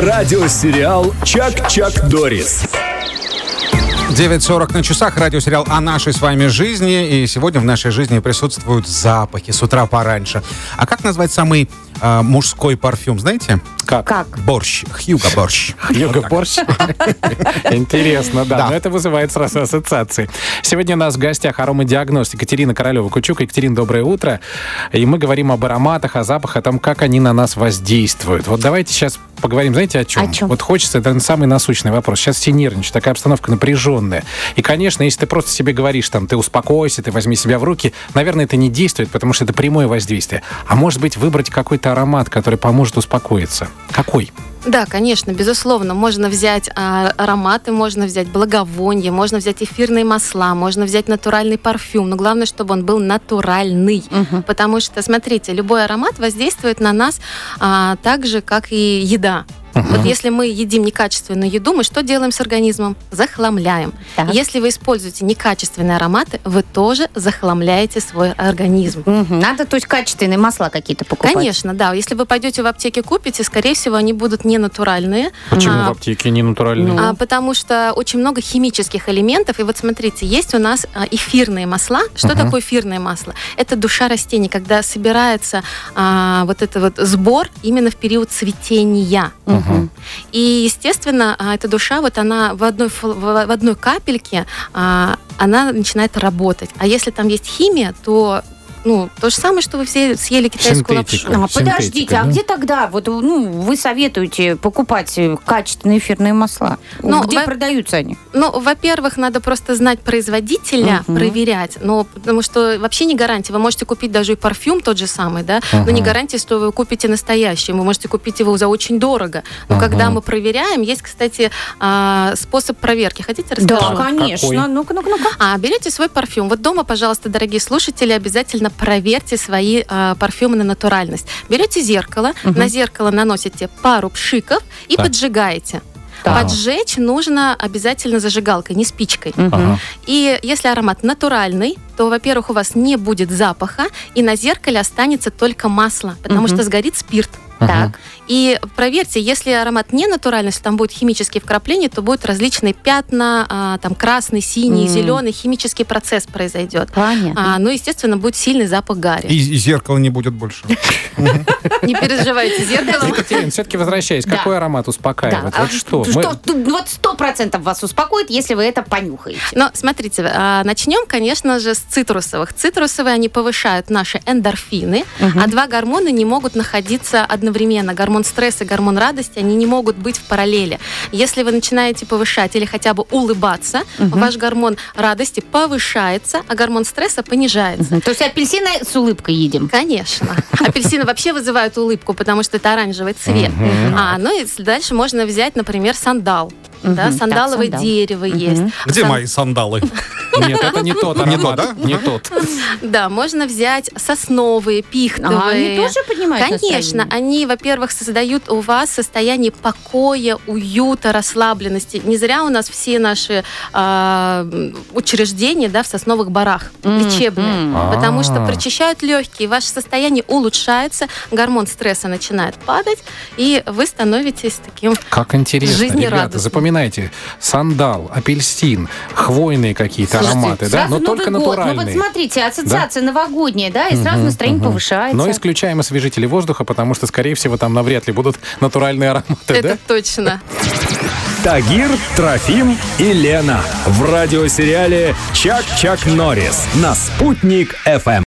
Радиосериал «Чак-Чак Дорис». 9.40 на часах, радиосериал о нашей с вами жизни. И сегодня в нашей жизни присутствуют запахи с утра пораньше. А как назвать самый э, мужской парфюм, знаете? Как? Как? Борщ. Хьюго борщ. Юга борщ. Интересно, да. Да. Но это вызывает сразу ассоциации. Сегодня у нас в гостях аромадиагност Екатерина Королева-Кучук. Екатерина, доброе утро. И мы говорим об ароматах, о запахах, о том, как они на нас воздействуют. Вот давайте сейчас поговорим, знаете, о чем? О чем? Вот хочется, это самый насущный вопрос. Сейчас все нервничают, такая обстановка напряженная. И, конечно, если ты просто себе говоришь, там, ты успокойся, ты возьми себя в руки, наверное, это не действует, потому что это прямое воздействие. А может быть, выбрать какой-то аромат, который поможет успокоиться? Какой? Да, конечно, безусловно. Можно взять а, ароматы, можно взять благовоние, можно взять эфирные масла, можно взять натуральный парфюм. Но главное, чтобы он был натуральный. Потому что, смотрите, любой аромат воздействует на нас а, так же, как и еда. Вот если мы едим некачественную еду, мы что делаем с организмом? Захламляем. Так. Если вы используете некачественные ароматы, вы тоже захламляете свой организм. Мгм. Надо, то есть, качественные масла какие-то покупать. Конечно, да. Если вы пойдете в аптеке купите, скорее всего, они будут не натуральные. Почему А, в аптеке не натуральный? А, потому что очень много химических элементов. И вот смотрите, есть у нас а, эфирные масла. Что Мгм. такое эфирное масло? Это душа растений, когда собирается а, вот это вот сбор именно в период цветения. И, естественно, а, эта душа, вот она в одной, в одной капельке, а, она начинает работать. А если там есть химия, то ну, то же самое, что вы все съели китайскую Синтетика. лапшу. А, подождите, а да? где тогда вот ну вы советуете покупать э, качественные эфирные масла? Ну, где во- продаются они? Ну, во-первых, надо просто знать производителя, Мгм. проверять. Но потому что вообще не гарантия. Вы можете купить даже и парфюм тот же самый, да, но не Ага. гарантия, что вы купите настоящий. Вы можете купить его за очень дорого. Но Ага. когда мы проверяем, есть, кстати, а, способ проверки. Хотите расскажу? Да, конечно. какой? Ну-ка, ну-ка, ну-ка. А, берете свой парфюм. Вот дома, пожалуйста, дорогие слушатели, обязательно проверьте свои а, парфюмы на натуральность. Берете зеркало, Мгм. на зеркало наносите пару пшиков и Так. поджигаете. Так. Поджечь нужно обязательно зажигалкой, не спичкой. Ага. И если аромат натуральный, то, во-первых, у вас не будет запаха, и на зеркале останется только масло, потому Мгм. что сгорит спирт. Так. И проверьте, если аромат не натуральный, если там будут химические вкрапления, то будут различные пятна, а, там красный, синий, М. зеленый, химический процесс произойдет. Понятно. А, ну, естественно, будет сильный запах гари. И, и зеркала не будет больше. Не переживайте, зеркало. Екатерина, все-таки возвращаясь, какой аромат успокаивает? Вот что? Вот сто процентов вас успокоит, если вы это понюхаете. Но смотрите, а, начнем, конечно же, с цитрусовых. Цитрусовые, они повышают наши эндорфины, Мгм. а два гормона не могут находиться одновременно. Гормон стресса и гормон радости, они не могут быть в параллели. Если вы начинаете повышать или хотя бы улыбаться, Мгм. ваш гормон радости повышается, а гормон стресса понижается. То есть апельсины с улыбкой едим. Конечно. Апельсины вообще вызывают улыбку, потому что это оранжевый цвет. Мгм. А, ну и дальше можно взять, например, сандал. Да, Мгм. сандаловое Так, сандал. дерево Мгм. есть. Где Сан- мои сандалы? Нет, это не тот Не аромат. тот, да? Не тот. Да, можно взять сосновые, пихтовые. А, они тоже поднимают Конечно, настроение? они, во-первых, создают у вас состояние покоя, уюта, расслабленности. Не зря у нас все наши а, учреждения да, в сосновых барах, лечебные. Потому что А. прочищают легкие, ваше состояние улучшается, гормон стресса начинает падать, и вы становитесь таким Как интересно. Ребята, запоминайте. Сандал, апельсин, хвойные какие-то Слушайте, ароматы, да? Но Новый только год. Ну вот натуральные. смотрите, ассоциация новогодняя, да, и сразу Мгм, настроение мгм. повышается. Но исключаем освежители воздуха, потому что, скорее всего, там навряд ли будут натуральные ароматы, это да? точно. Тагир, Трофим и Лена в радиосериале «Чак-Чак Норрис» на «Спутник ФМ».